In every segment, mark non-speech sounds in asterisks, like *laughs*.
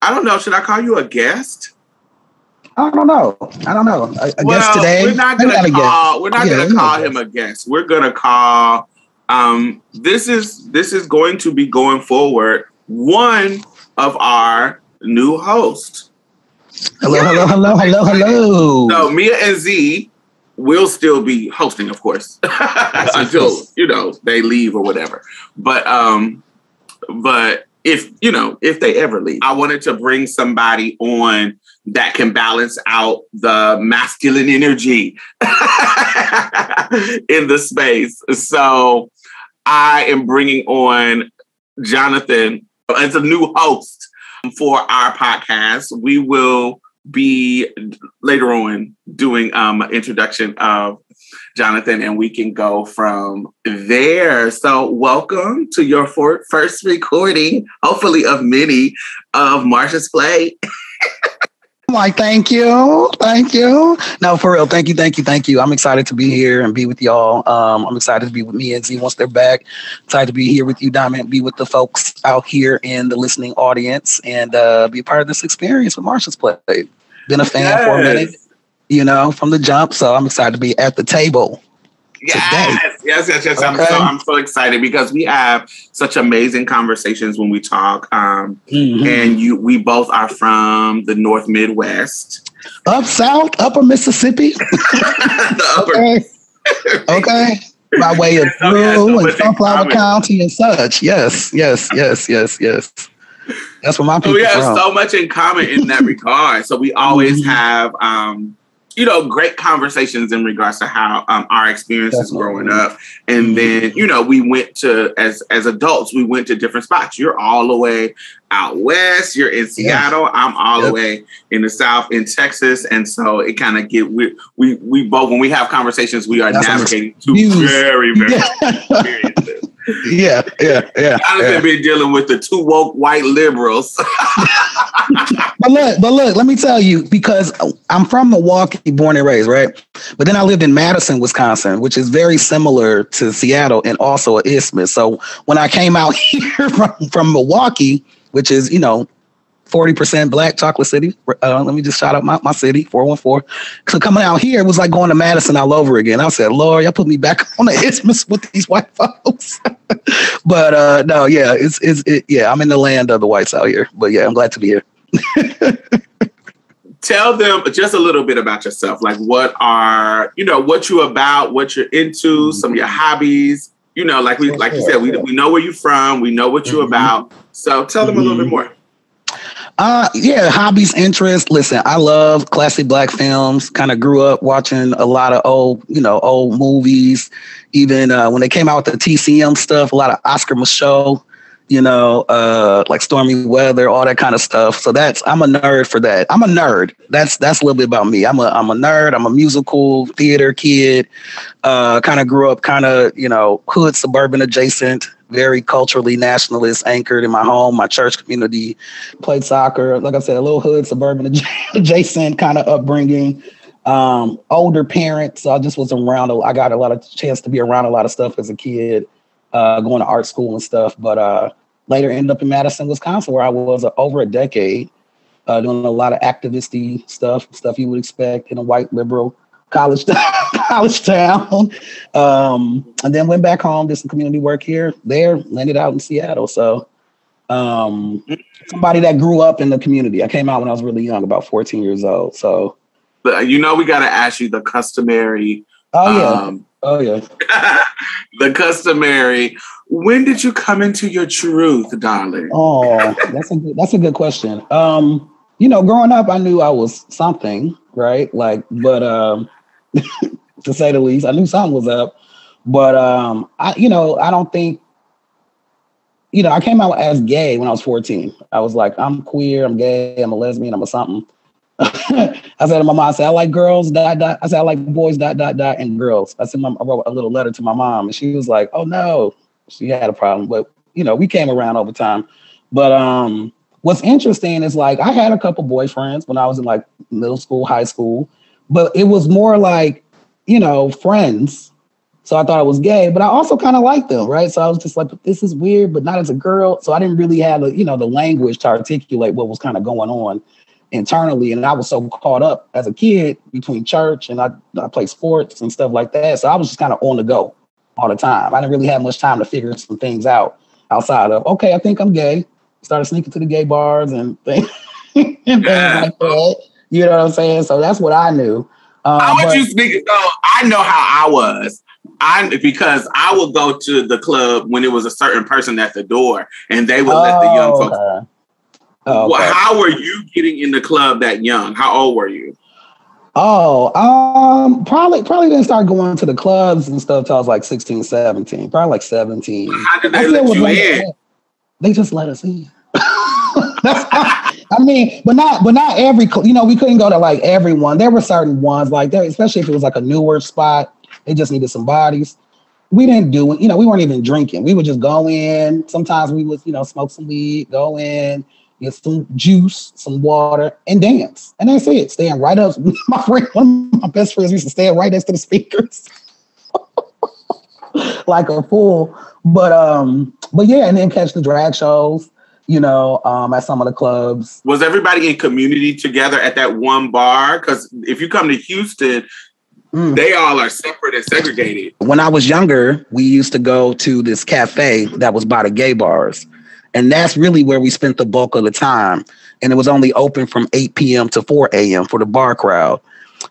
I don't know. Should I call you a guest? I don't know. I don't know. I, I well, guess today we're not gonna not call. We're not Yeah, gonna call him a guest. We're gonna call. Um, this is this is going to be going forward. One of our new hosts. Hello, hello, hello, hello, hello. So Mia and Z will still be hosting, of course, *laughs* until you know they leave or whatever. But um, but if you know if they ever leave, I wanted to bring somebody on that can balance out the masculine energy *laughs* in the space. So I am bringing on Jonathan as a new host for our podcast. We will be later on doing um an introduction of Jonathan and we can go from there. So welcome to your for- first recording, hopefully of many of Marsha's Plate. *laughs* Like, thank you, thank you. No, for real, thank you, thank you, thank you. I'm excited to be here and be with y'all. Um, I'm excited to be with me and Z once they're back. Excited to be here with you, Diamond, be with the folks out here in the listening audience, and uh, be a part of this experience with Marsha's Plate. Been a fan for a minute, you know, from the jump. So I'm excited to be at the table. Yes, yes, yes, yes. I'm, so, I'm so excited because we have such amazing conversations when we talk. Um, Mhm. and you, we both are from the North Midwest. Up south, upper Mississippi. *laughs* *laughs* the upper Okay. okay. By way of So have so and Sunflower. County and such. Yes, yes, yes, yes, yes. That's what my So we have from. so much in common in that regard. So we always Mhm. have, um, you know, great conversations in regards to how um, our experiences Definitely. growing up, and then you know we went to as as adults we went to different spots. You're all the way out west. You're in Seattle. I'm all the way in the south in Texas, and so it kind of get we we we both when we have conversations we are That's navigating two very very Yeah. experiences. *laughs* yeah, yeah, yeah. Jonathan yeah. been dealing with the two woke white liberals. *laughs* But look, but look, let me tell you, because I'm from Milwaukee, born and raised, right? But then I lived in Madison, Wisconsin, which is very similar to Seattle and also an isthmus. So when I came out *laughs* here from, from Milwaukee, which is, you know, 40% black chocolate city. Uh, let me just shout out my, my city, 414. So coming out here, it was like going to Madison all over again. I said, Lord, y'all put me back *laughs* on the isthmus with these white folks. *laughs* but uh no, yeah, it's it's it, yeah, I'm in the land of the whites out here. But yeah, I'm glad to be here. *laughs* tell them just a little bit about yourself like what are you know what you about what you're into some of your hobbies you know like we like you said we, we know where you're from we know what you're Mhm. about so tell them a little bit more Uh, yeah, hobbies, interests. Listen, I love classic black films. Kind of grew up watching a lot of old, you know, old movies. Even uh, when they came out with the TCM stuff, a lot of Oscar Micheaux. You know, uh, like stormy weather, all that kind of stuff. So that's I'm a nerd for that. I'm a nerd. That's that's a little bit about me. I'm a I'm a nerd. I'm a musical theater kid. Uh, kind of grew up kind of you know hood suburban adjacent, very culturally nationalist anchored in my home, my church community. Played soccer, like I said, a little hood suburban *laughs* adjacent kind of upbringing. Um, older parents, so I just was around. I got a lot of chance to be around a lot of stuff as a kid uh, going to art school and stuff. But uh, later ended up in Madison, Wisconsin, where I was uh, over a decade uh, doing a lot of activisty stuff, stuff you would expect in a white liberal college *laughs* college town. Um, and then went back home, did some community work here, there, landed out in Seattle. So um, somebody that grew up in the community. I came out when I was really young, about 14 years old. So But you know, we got to ask you the customary. Oh yeah. Um, oh yeah. *laughs* the customary. When did you come into your truth, darling? Oh, that's a good, that's a good question. Um, you know, growing up, I knew I was something, right? Like, but um, *laughs* to say the least, I knew something was up. But um, I, you know, I don't think, you know, I came out as gay when I was 14. I was like, I'm queer, I'm gay, I'm a lesbian, I'm a something. I said to my mom, I said, I like girls, dot, dot. I said, I like boys, dot, dot, dot, and girls. I said, I wrote a little letter to my mom, and she was like, oh no, she had a problem. But, you know, we came around over time. But um, what's interesting is like, I had a couple boyfriends when I was in like middle school, high school, but it was more like, you know, friends. So I thought I was gay, but I also kind of liked them, right? So I was just like, this is weird, but not as a girl. So I didn't really have the, you know, the language to articulate what was kind of going on internally. And I was so caught up as a kid between church and I, I play sports and stuff like that. So I was just kind of on the go all the time. I didn't really have much time to figure some things out outside of, okay, I think I'm gay. Started sneaking to the gay bars and things, *laughs* and things like that. You know what I'm saying? So that's what I knew. Um, How would but- you speak? So I know how I was. I because I would go to the club when it was a certain person at the door, and they would let the young Oh, okay. Well, how were you getting in the club that young? How old were you? Oh, um, probably probably didn't start going to the clubs and stuff till I was like 16, 17, probably like 17. How did they let you like in? *laughs* They just let us in. *laughs* I mean, but not but not every you know, we couldn't go to like everyone. There were certain ones like there, especially if it was like a newer spot, they just needed some bodies. We didn't do it, you know, we weren't even drinking. We would just go in. Sometimes we would, you know, smoke some weed, go in, get some juice, some water, and dance. And that's it. Stand right up. *laughs* My friend, one of my best friends used to stand right next to the speakers. *laughs* like a fool. But um, but yeah, and then catch the drag shows, you know, um, at some of the clubs. Was everybody in community together at that one bar? Because if you come to Houston, Mm. they all are separate and segregated. When I was younger, we used to go to this cafe that was by the gay bars. And that's really where we spent the bulk of the time. And it was only open from 8 p.m. to 4 a.m. for the bar crowd.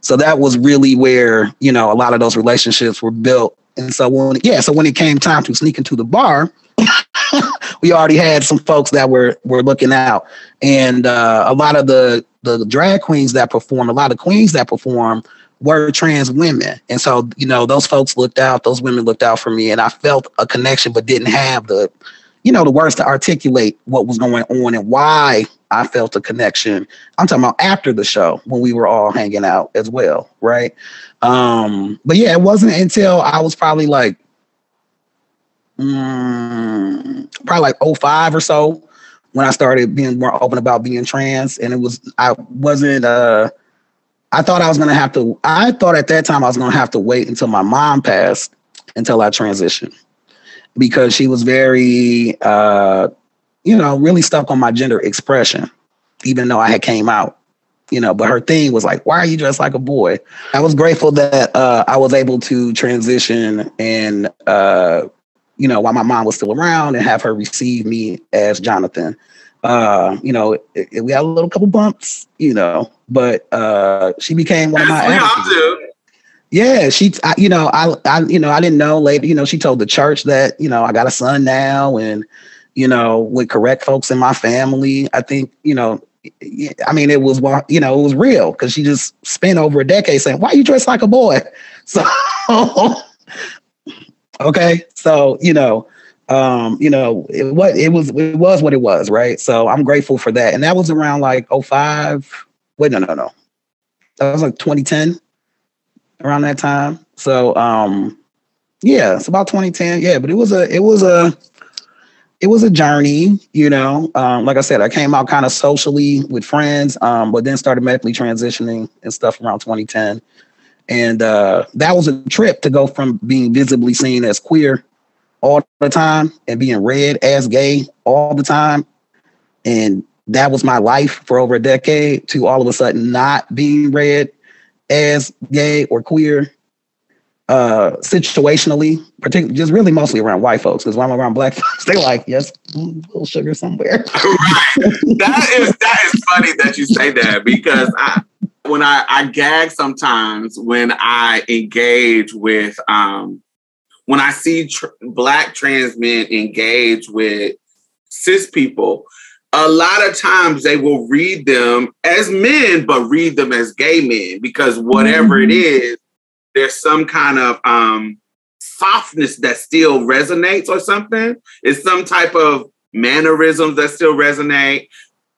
So that was really where, you know, a lot of those relationships were built. And so when yeah, so when it came time to sneak into the bar, *laughs* we already had some folks that were were looking out. And uh, a lot of the the drag queens that perform, a lot of queens that perform were trans women. And so, you know, those folks looked out, those women looked out for me, and I felt a connection, but didn't have the, you know, the words to articulate what was going on and why I felt a connection. I'm talking about after the show when we were all hanging out as well, right? Um, but yeah, it wasn't until I was probably like mm, probably like 05 or so when I started being more open about being trans. And it was I wasn't uh I thought I was gonna have to. I thought at that time I was gonna have to wait until my mom passed until I transitioned because she was very, uh, you know, really stuck on my gender expression, even though I had came out, you know. But her thing was like, "Why are you dressed like a boy?" I was grateful that uh, I was able to transition and, uh, you know, while my mom was still around and have her receive me as Jonathan uh you know it, it- we had a little couple bumps you know but uh she became one of my yeah she I, you know I, I you know i didn't know later you know she told the church that you know i got a son now and you know with correct folks in my family i think you know I mean it was wa- you know it was real because she just spent over a decade saying why you dressed like a boy *laughs* so okay so you know um, you know, it what it was it was what it was, right? So I'm grateful for that. And that was around like 05. Wait, no, no, no. That was like 2010, around that time. So um yeah, it's about 2010. Yeah, but it was a it was a it was a journey, you know. Um, like I said, I came out kind of socially with friends, um, but then started medically transitioning and stuff around 2010. And uh, that was a trip to go from being visibly seen as queer all the time and being read as gay all the time. And that was my life for over a decade to all of a sudden not being read as gay or queer uh situationally, particularly just really mostly around white folks. Because when I'm around black *laughs* folks, they like, yes, a little sugar somewhere. *laughs* That is that is funny that you say that because I when I, I gag sometimes when I engage with um when I see tr- black trans men engage with cis people, a lot of times they will read them as men, but read them as gay men because whatever mm-hmm. it is, there's some kind of um, softness that still resonates or something. It's some type of mannerisms that still resonate.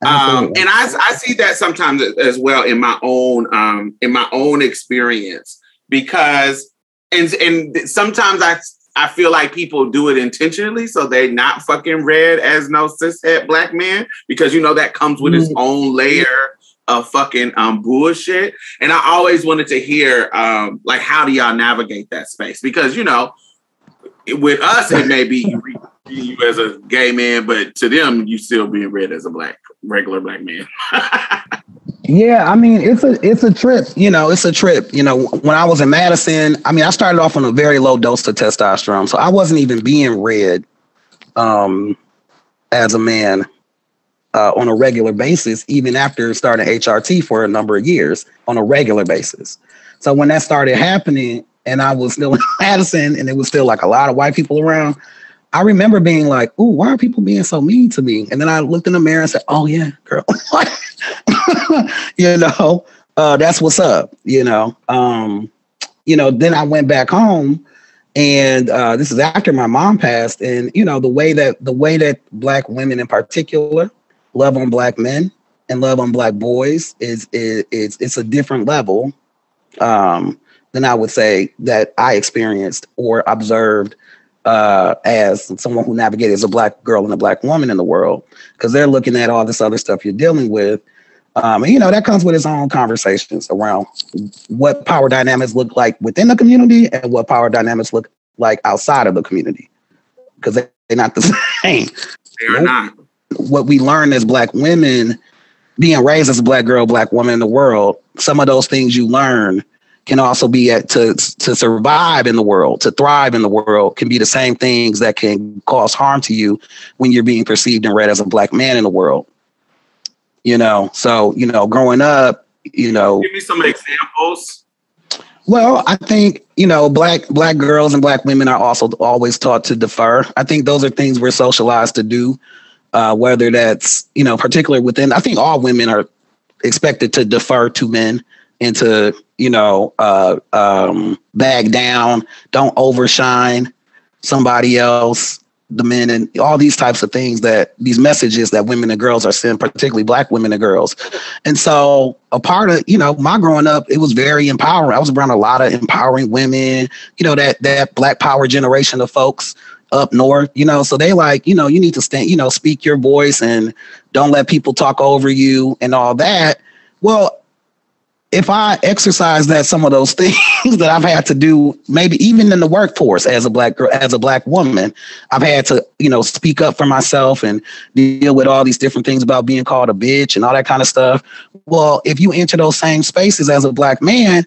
Um, and I, I see that sometimes as well in my own um, in my own experience because and and sometimes I I feel like people do it intentionally so they're not fucking read as no cishet black man because you know that comes with its mm. own layer of fucking um, bullshit. And I always wanted to hear um, like how do y'all navigate that space? Because you know, with us it may be you as a gay man, but to them you still being read as a black regular black man. *laughs* yeah, I mean it's a it's a trip. You know, it's a trip. You know, when I was in Madison, I mean I started off on a very low dose of testosterone, so I wasn't even being read um, as a man uh, on a regular basis, even after starting HRT for a number of years on a regular basis. So when that started happening, and I was still *laughs* in Madison, and it was still like a lot of white people around, I remember being like, "Ooh, why are people being so mean to me?" And then I looked in the mirror and said, "Oh yeah, girl, *laughs* *laughs* you know, uh, that's what's up." You know, um, you know. Then I went back home, and uh, this is after my mom passed, and you know the way that the way that black women in particular love on black men and love on black boys is is, is it's a different level um, than I would say that I experienced or observed uh, as someone who navigated as a black girl and a black woman in the world because they're looking at all this other stuff you're dealing with. Um, and you know that comes with its own conversations around what power dynamics look like within the community and what power dynamics look like outside of the community because they're not the *laughs* same. They are not what we learn as black women, being raised as a black girl, black woman in the world, some of those things you learn can also be at to to survive in the world, to thrive in the world, can be the same things that can cause harm to you when you're being perceived and read as a black man in the world. You know, so you know, growing up, you know, give me some examples. Well, I think you know, black black girls and black women are also always taught to defer. I think those are things we're socialized to do uh, whether that's you know particular within i think all women are expected to defer to men and to you know uh, um, bag down don't overshine somebody else the men and all these types of things that these messages that women and girls are sending particularly black women and girls and so a part of you know my growing up it was very empowering i was around a lot of empowering women you know that that black power generation of folks up north, you know. So they like, you know, you need to stand, you know, speak your voice and don't let people talk over you and all that. Well, if I exercise that some of those *laughs* things that I've had to do, maybe even in the workforce as a black girl, as a black woman, I've had to, you know, speak up for myself and deal with all these different things about being called a bitch and all that kind of stuff. Well, if you enter those same spaces as a black man,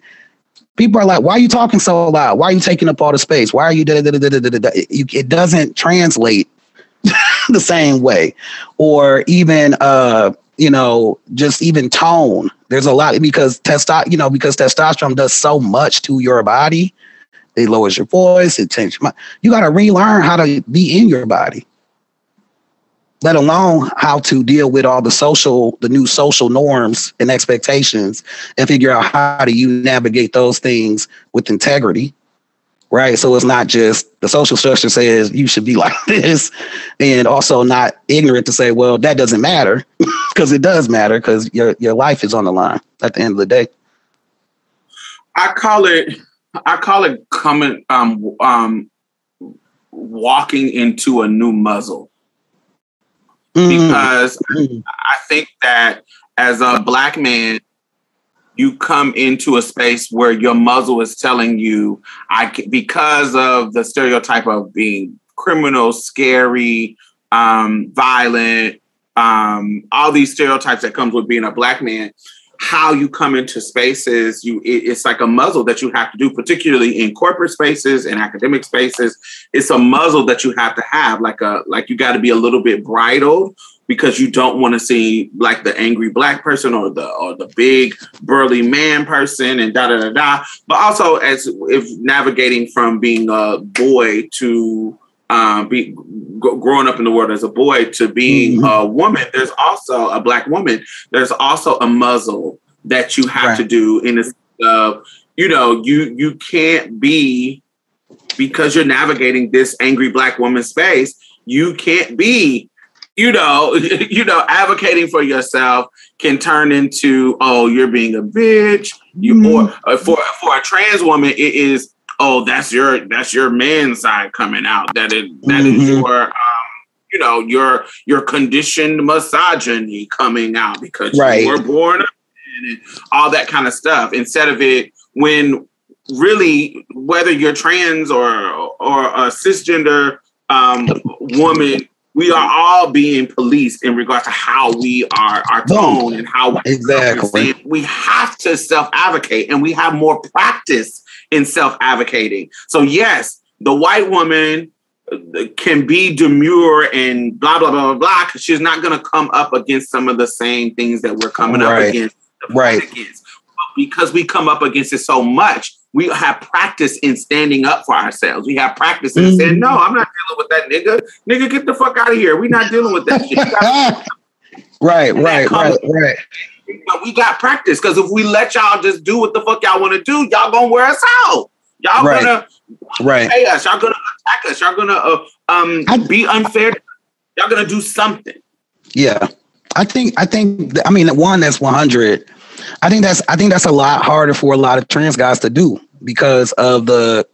people are like, why are you talking so loud? Why are you taking up all the space? Why are you, da, da, da, da, da, da, it doesn't translate *laughs* the same way. Or even, uh, you know, just even tone. There's a lot because testosterone, you know, because testosterone does so much to your body. It lowers your voice. It changes your mind. You got to relearn how to be in your body let alone how to deal with all the social, the new social norms and expectations and figure out how do you navigate those things with integrity, right? So it's not just the social structure says you should be *laughs* like this, and also not ignorant to say, well, that doesn't matter *laughs* because it does matter because your your life is on the line at the end of the day. I call it I call it coming um um walking into a new muzzle Mm, because mm, I think that as a black man, you come into a space where your muzzle is telling you, I because of the stereotype of being criminal, scary, um, violent, um, all these stereotypes that comes with being a black man. How you come into spaces, you it- it's like a muzzle that you have to do, particularly in corporate spaces and academic spaces. It's a muzzle that you have to have, like a like you got to be a little bit bridled because you don't want to see like the angry black person or the or the big burly man person and da da da da. But also as if navigating from being a boy to um, be g- growing up in the world as a boy to being a woman, there's also a black woman. There's also a muzzle that you have Right. to do in the sense of you know you you can't be because you're navigating this angry black woman space. You can't be you know, *laughs* you know, advocating for yourself can turn into, oh, you're being a bitch. You or uh, for for a trans woman, it is, oh, that's your that's your man side coming out. That is that is Mhm. your, um, you know, your your conditioned misogyny coming out because Right. you were born and all that kind of stuff. Instead of it, when really, whether you're trans or or a cisgender um, woman we are all being policed in regards to how we are our tone and how we Exactly. we have to self-advocate and we have more practice in self-advocating so yes the white woman uh, can be demure and blah blah blah blah blah because she's not going to come up against some of the same things that we're coming Right. up against Right. against. But because we come up against it so much we have practice in standing up for ourselves. We have practice in Mhm. saying, "No, I'm not dealing with that nigga. Nigga, get the fuck out of here. We not dealing with that shit." We *laughs* right, And right, comes- right, right. but we got practice because if we let y'all just do what the fuck y'all want to do, y'all gonna wear us out. Y'all Right. gonna Right. pay us. Y'all gonna attack us. Y'all gonna uh, um I- be unfair. Y'all gonna do something. Yeah. I think I think I mean one that's 100 I think that's I think that's a lot harder for a lot of trans guys to do because of the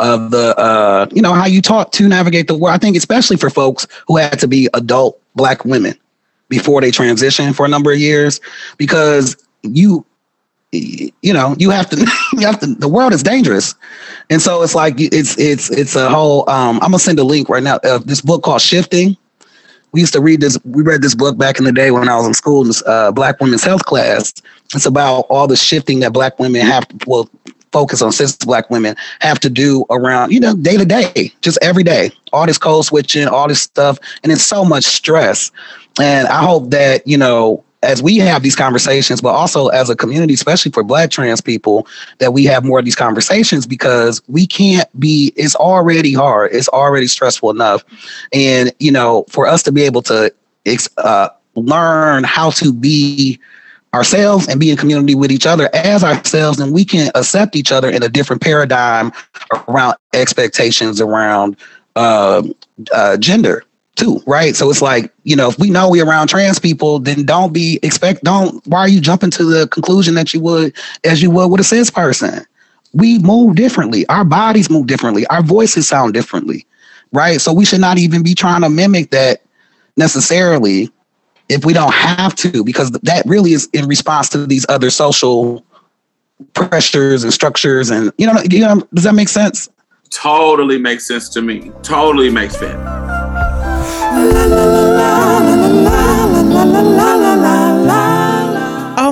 of the uh you know how you taught to navigate the world. I think especially for folks who had to be adult black women before they transition for a number of years because you you know you have to *laughs* you have to the world is dangerous. And so it's like it's it's it's a whole um i'm gonna send a link right now of this book called shifting. We used to read this we read this book back in the day when i was in school in this uh, black women's health class. It's about all the shifting that black women have to well focus on cis black women have to do around you know day to day just every day all this code switching all this stuff and it's so much stress. And i hope that you know as we have these conversations but also as a community especially for black trans people that we have more of these conversations because we can't be it's already hard it's already stressful enough. And you know for us to be able to uh, learn how to be ourselves and be in community with each other as ourselves and we can accept each other in a different paradigm around expectations around uh, uh, gender too right? So it's like you know if we know we're around trans people then don't be expect don't why are you jumping to the conclusion that you would as you would with a cis person? We move differently. Our bodies move differently. Our voices sound differently right? So we should not even be trying to mimic that necessarily if we don't have to because that really is in response to these other social pressures and structures and you know, you know does that make sense Totally makes sense to me. Totally makes sense.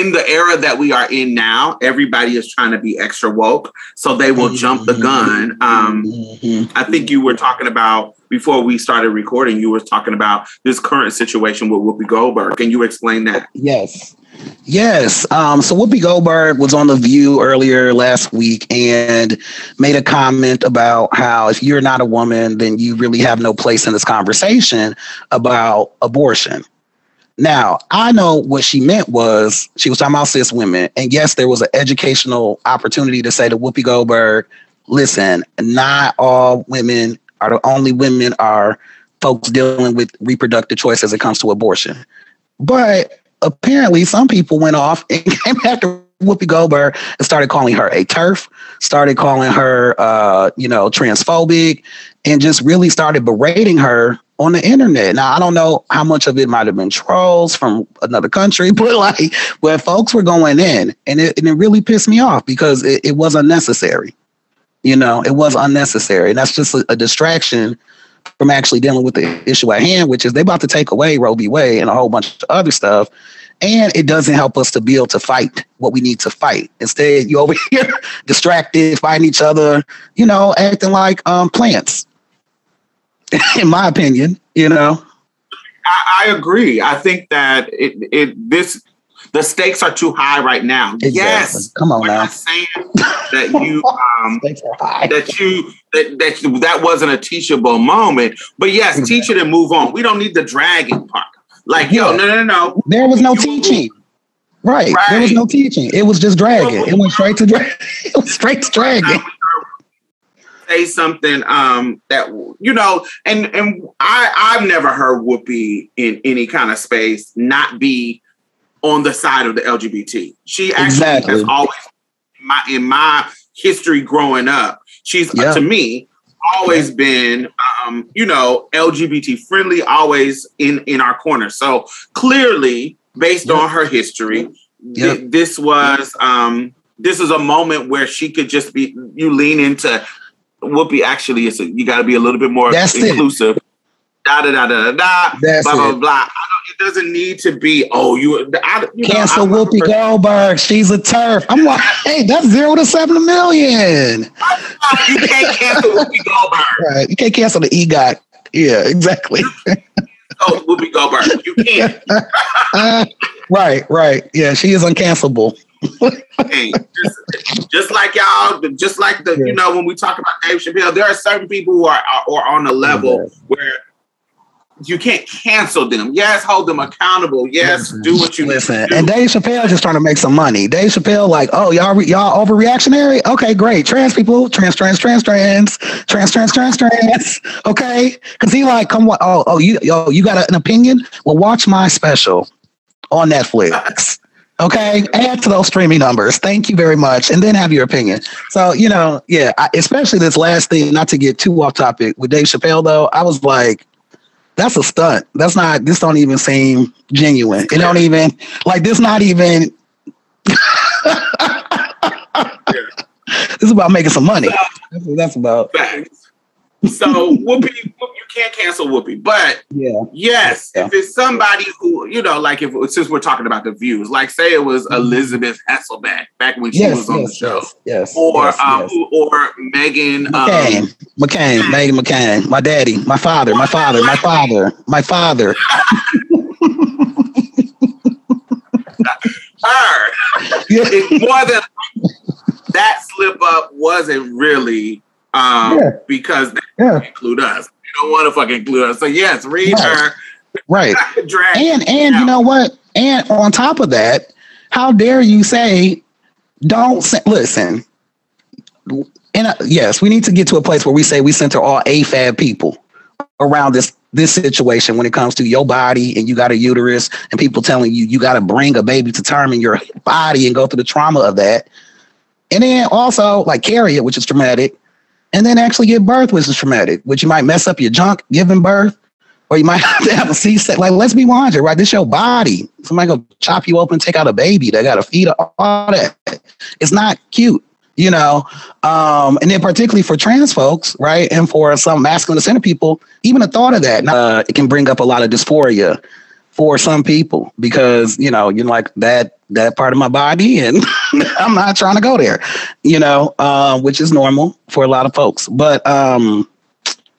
In the era that we are in now, everybody is trying to be extra woke, so they will jump the gun. Um, Mhm. I think you were talking about before we started recording. You were talking about this current situation with Whoopi Goldberg. Can you explain that? Yes. Yes. Um, so Whoopi Goldberg was on The View earlier last week and made a comment about how if you're not a woman, then you really have no place in this conversation about abortion. Now, I know what she meant was she was talking about cis women. And yes, there was an educational opportunity to say to Whoopi Goldberg, listen, not all women are the only women are folks dealing with reproductive choice as it comes to abortion. But apparently some people went off *laughs* and came after Whoopi Goldberg and started calling her a TERF, started calling her, uh, you know, transphobic, and just really started berating her on the internet. Now, I don't know how much of it might have been trolls from another country, *laughs* but like where folks were going in, and it, and it really pissed me off because it, it was unnecessary. You know, it was unnecessary. And that's just a, a distraction from actually dealing with the issue at hand, which is they about to take away Roe v. Wade and a whole bunch of other stuff. And it doesn't help us to be able to fight what we need to fight. Instead, you over *laughs* here distracted, fighting each other, you know, acting like um, plants. *laughs* In my opinion, you know. I, I agree. I think that it, it this the stakes are too high right now. Exactly. Yes, Come on we're now. not saying that you *laughs* um, Stakes are high. that you that, that that wasn't a teachable moment. But yes, Exactly. teach it and move on. We don't need the dragging part. Like, yo, Yeah. no, no, no. There was no You- teaching. Right. There was no teaching. It was just dragging. *laughs* It went straight to drag. It was straight to dragging. Say something um that you know, and and I I've never heard Whoopi in any kind of space not be on the side of the LGBT. She actually Exactly. has always in my in my history growing up. She's uh, to me always been um, you know lgbt friendly always in in our corner so clearly based Yeah. on her history Yeah. this was um this is a moment where she could just be you lean into whoopi actually is a, you got to be a little bit more That's it. inclusive da da da da da da That's blah blah it. blah I don't, it doesn't need to be oh you, I, you know, Cancel I'm- Whoopi Goldberg. She's a TERF. I'm like, hey, that's zero to seven million. you can't cancel *laughs* whoopi goldberg Right. You can't cancel the EGOT. Yeah, exactly. oh whoopi goldberg you can't Uh, *laughs* right, right. Yeah, she is uncancelable. Hey, just, just like y'all, just like the you know when we talk about Dave Chappelle, there are certain people who are are, are on a level where you can't cancel them. Yes, hold them accountable. Yes, do what you Listen, to and. Dave Chappelle just trying to make some money. Dave Chappelle, like, oh y'all, re- y'all overreactionary. Okay, great. Trans people, trans, trans, trans, trans, trans, trans, trans, trans. Okay, because he like, come what? Oh, oh, you, yo, you got an opinion? Well, watch my special on Netflix. Okay, add to those streaming numbers. Thank you very much, and then have your opinion. So you know, yeah, I, especially this last thing. Not to get too off topic with Dave Chappelle, though, I was like, that's a stunt. That's not. This don't even seem genuine. It don't even like this. Not even. *laughs* This is about making some money. That's what that's about. Facts. So Whoopi, you can't cancel Whoopi, but Yeah. yes, Yeah. if it's somebody who you know, like if since we're talking about the views, like say it was Elizabeth Hasselbeck back when she Yes. was on Yes. the show, Yes. Yes. or yes, um, or Megan. Um, McCain, McCain, Meghan McCain, my daddy, my father, my father, my father, my father. *laughs* her. Yeah. More than that slip up wasn't really um, Yeah. because they Yeah. include us. You don't want to fucking include us. So yes, read Right. Right. her. *laughs* Drag. And and you know what? And on top of that, how dare you say, don't say, listen. And uh, yes, we need to get to a place where we say we center all AFAB people around this this situation when it comes to your body and you got a uterus and people telling you you got to bring a baby to term in your body and go through the trauma of that. And then also like carry it, which is traumatic, and then actually give birth, which is traumatic, which you might mess up your junk giving birth, or you might *laughs* have to have a C-section. Like, let's be 100, right? This your body. Somebody gonna chop you open, take out a baby. They got to feed all that. It's not cute you know um and then particularly for trans folks right and for some masculine center people even the thought of that uh, it can bring up a lot of dysphoria for some people because you know you're like that that part of my body and *laughs* i'm not trying to go there you know uh, which is normal for a lot of folks. But um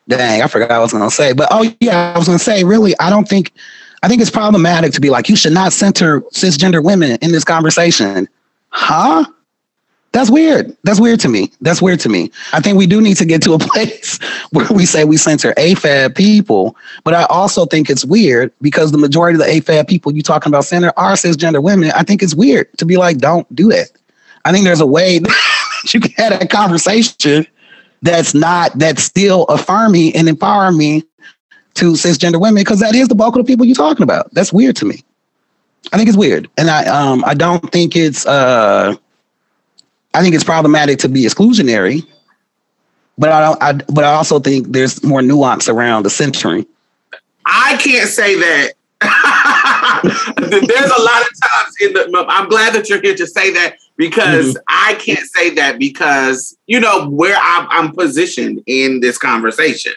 dang i forgot i was to say. But oh yeah i was to say really i don't think i think it's problematic to be like you should not center cisgender women in this conversation. Huh that's weird. That's weird to me. That's weird to me. I think we do need to get to a *laughs* place where we say we censor AFAB people, but I also think it's weird because the majority of the AFAB people you talking about center are cisgender women. I think it's weird to be like, don't do that. I think there's a way *laughs* that you can have that conversation that's not that's still affirming and empowering me to cisgender women because that is the bulk of the people you're talking about. That's weird to me. I think it's weird, and I um I don't think it's uh I think it's problematic to be exclusionary, but I don't. I, but I also think there's more nuance around the centering. I can't say that. *laughs* there's a lot of times in the. I'm glad that you're here to say that because mm-hmm. I can't say that because you know where I'm, I'm positioned in this conversation.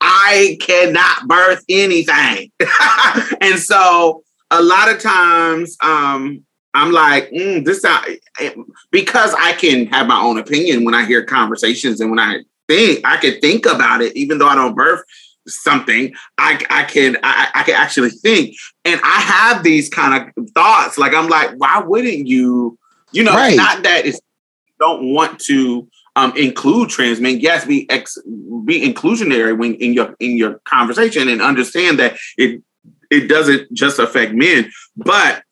I cannot birth anything, *laughs* and so a lot of times um, I'm like, mm, this not, because I can have my own opinion when I hear conversations and when I think I can think about it, even though I don't birth something, I, I can I, I can actually think, and I have these kind of thoughts. Like I'm like, why wouldn't you? You know, right. not that it's don't want to um, include trans men. Yes, be ex, be inclusionary when in your in your conversation and understand that it it doesn't just affect men, but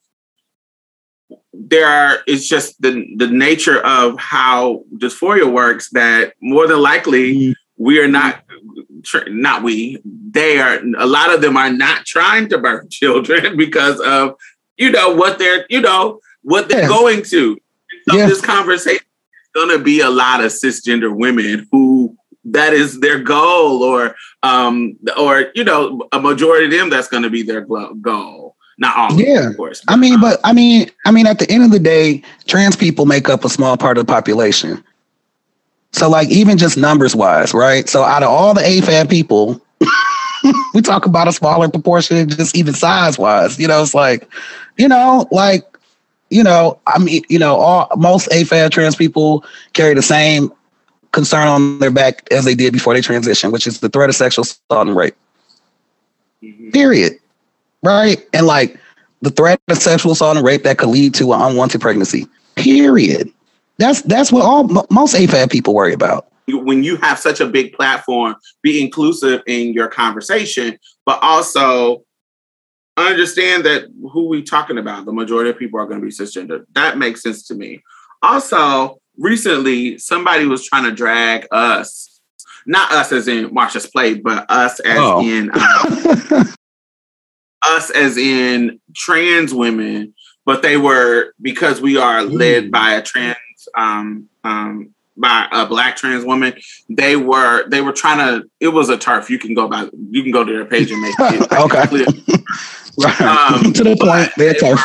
there are it's just the the nature of how dysphoria works that more than likely mm-hmm. we are not not we they are a lot of them are not trying to birth *laughs* children because of you know what they're you know what they're yeah. going to so yeah. this conversation is going to be a lot of cisgender women who that is their goal or um or you know a majority of them that's going to be their goal not all, yeah. of course. I mean, but I mean, I mean, at the end of the day, trans people make up a small part of the population. So, like, even just numbers wise, right? So, out of all the AFAB people, *laughs* we talk about a smaller proportion, just even size wise. You know, it's like, you know, like, you know, I mean, you know, all most AFAB trans people carry the same concern on their back as they did before they transition, which is the threat of sexual assault and rape. Mm-hmm. Period right? And like the threat of sexual assault and rape that could lead to an unwanted pregnancy. Period. That's that's what all most AFAB people worry about. When you have such a big platform, be inclusive in your conversation, but also understand that who we talking about. The majority of people are going to be cisgender. That makes sense to me. Also, recently somebody was trying to drag us, not us as in Marsha's Plate, but us as oh. in um, *laughs* us as in trans women, but they were because we are led mm. by a trans um, um, by a black trans woman. They were they were trying to. It was a TERF. You can go by. You can go to their page and make *laughs* it okay. *laughs* right. Um, to the point, they're they TERF.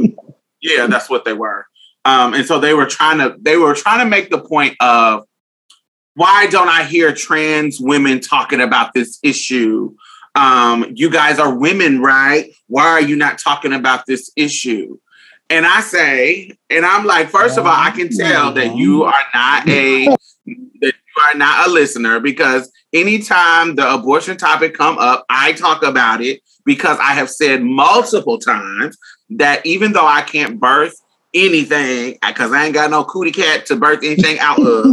Were, um, yeah, that's what they were. Um, and so they were trying to they were trying to make the point of why don't I hear trans women talking about this issue um, you guys are women, right? Why are you not talking about this issue? And I say, and I'm like, first of all, I can tell that you are not a that you are not a listener because anytime the abortion topic come up, I talk about it because I have said multiple times that even though I can't birth anything because I ain't got no cootie cat to birth anything out of. *laughs*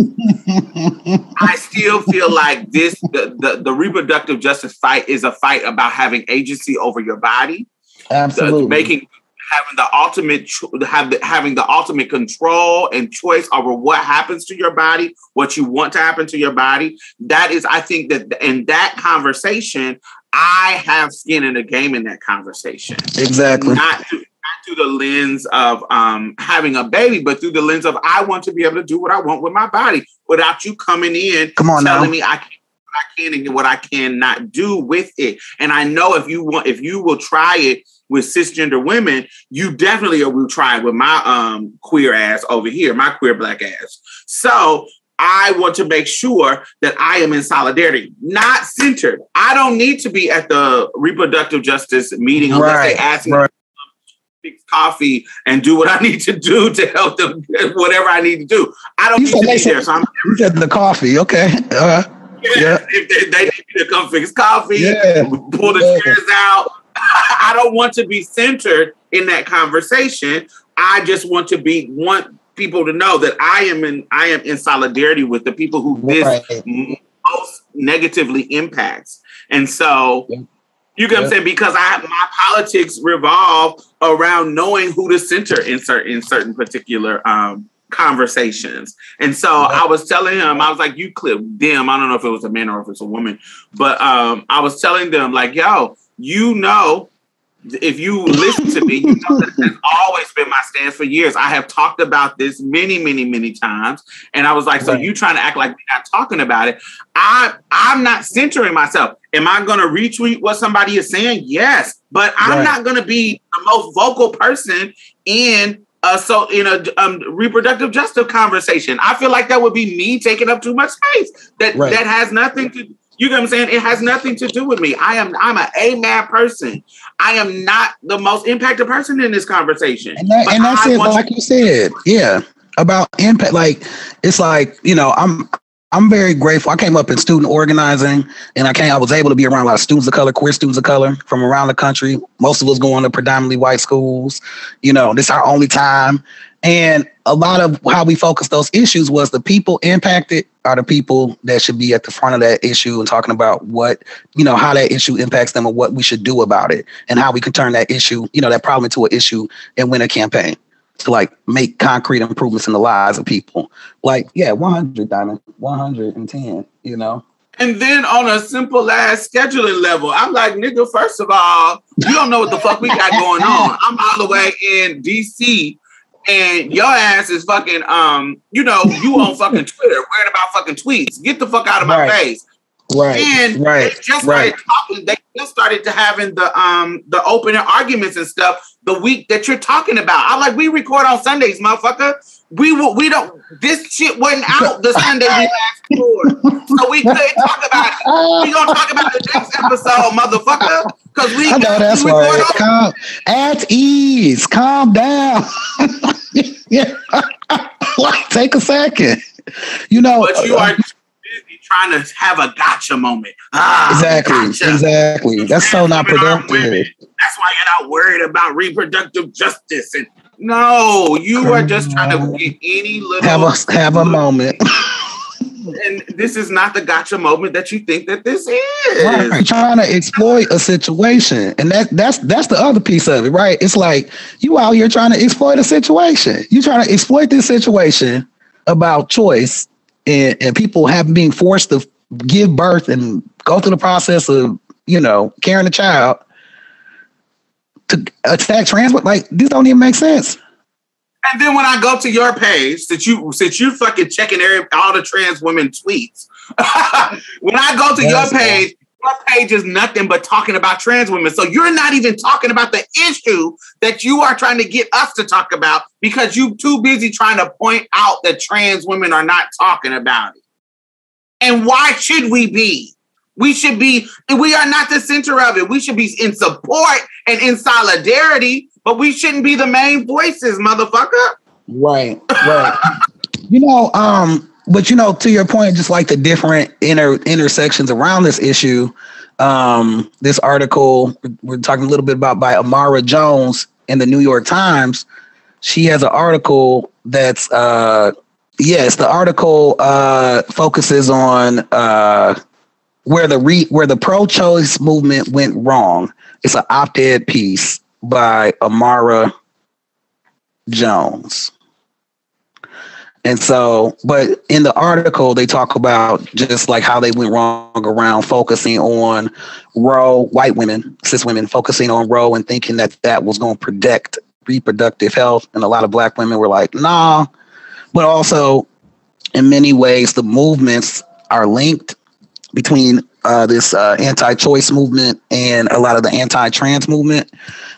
I still feel like this the, the, the reproductive justice fight is a fight about having agency over your body. Absolutely. The, making having the ultimate have the, having the ultimate control and choice over what happens to your body, what you want to happen to your body. That is I think that in that conversation I have skin in the game in that conversation. Exactly. Not not through the lens of um, having a baby, but through the lens of I want to be able to do what I want with my body without you coming in Come on telling now. me I can what I can and what I cannot do with it. And I know if you want if you will try it with cisgender women, you definitely will try it with my um queer ass over here, my queer black ass. So I want to make sure that I am in solidarity, not centered. I don't need to be at the reproductive justice meeting unless they ask me right. Fix coffee and do what I *laughs* need to do to help them, whatever I need to do. I don't You need to be said- there. So I'm You said the coffee. Okay. Uh, Yeah. if they, they need me to come fix coffee, Yeah. pull the Yeah. chairs out. *laughs* I don't want to be centered in that conversation. I just want to be want people to know that I am in I am in solidarity with the people who this right. m- most negatively impacts. And so Yeah. You get what I'm saying? Because I my politics revolve around knowing who to center in certain in certain particular um conversations. And so Yeah. I was telling him, I was like, you clip them. I don't know if it was a man or if it's a woman, but um I was telling them, like, yo, you know, if you listen to me, you know that has always been my stance for years. I have talked about this many, many, many times. And I was like, so you trying to act like we're not talking about it. I I'm not centering myself. Am I gonna retweet what somebody is saying? Yes, but I'm Right. not gonna be the most vocal person in uh so in a um, reproductive justice conversation. I feel like that would be me taking up too much space. That Right. that has nothing to you get what I'm saying? It has nothing to do with me. I am I'm an AMAB person. I am not the most impacted person in this conversation. And, that, and that's I it, like you said. Yeah. About impact. Like it's like, you know, I'm I'm very grateful. I came up in student organizing and I came I was able to be around a lot of students of color, queer students of color from around the country. Most of us going to predominantly white schools. You know, this is our only time. And a lot of how we focus those issues was the people impacted are the people that should be at the front of that issue and talking about what, you know, how that issue impacts them and what we should do about it and how we can turn that issue, you know, that problem into an issue and win a campaign to like make concrete improvements in the lives of people. Like, yeah, 100 diamond, 110, you know. And then on a simple ass scheduling level, I'm like, nigga, first of all, you don't know what the fuck we got going on. I'm all the way in DC and your ass is fucking um, you know, you on fucking Twitter worried about fucking tweets. Get the fuck out of my Right. face. Right. And right. just right. started talking, they just started to having the um the opening arguments and stuff the week that you're talking about. I'm like, we record on Sundays, motherfucker. We will we don't this shit wasn't out the Sunday we last. So we couldn't talk about it. We gonna talk about the next episode, motherfucker. Cause we I know that's we right. Calm, at ease. Calm down. *laughs* yeah. like, take a second. You know, But you are busy trying to have a gotcha moment. Ah, exactly, gotcha. exactly. That's so not productive. That's why you're not worried about reproductive justice. And no, you are just trying to get any little. Have a have a moment. *laughs* and this is not the gotcha moment that you think that this is. Right, trying to exploit a situation, and that that's that's the other piece of it, right? It's like you out here trying to exploit a situation. You trying to exploit this situation about choice, and and people have being forced to give birth and go through the process of you know carrying a child to attack trans. Like this don't even make sense. And then when I go to your page, since you since you fucking checking every, all the trans women tweets, *laughs* when I go to Yes, your page, your page is nothing but talking about trans women. So you're not even talking about the issue that you are trying to get us to talk about because you're too busy trying to point out that trans women are not talking about it. And why should we be? We should be, we are not the center of it. We should be in support and in solidarity, but we shouldn't be the main voices, motherfucker. Right, right. you know, um, but you know, to your point, just like the different inner intersections around this issue, um, this article we're talking a little bit about by Imara Jones in the New York Times. She has an article that's uh yes, the article uh focuses on uh where the re where the pro-choice movement went wrong. It's an op-ed piece by Imara Jones. And so, but in the article, they talk about just like how they went wrong around focusing on Roe, white women, cis women, focusing on Roe and thinking that that was going to protect reproductive health. And a lot of black women were like, nah. But also, in many ways, the movements are linked between uh, this uh, anti-choice movement and a lot of the anti-trans movement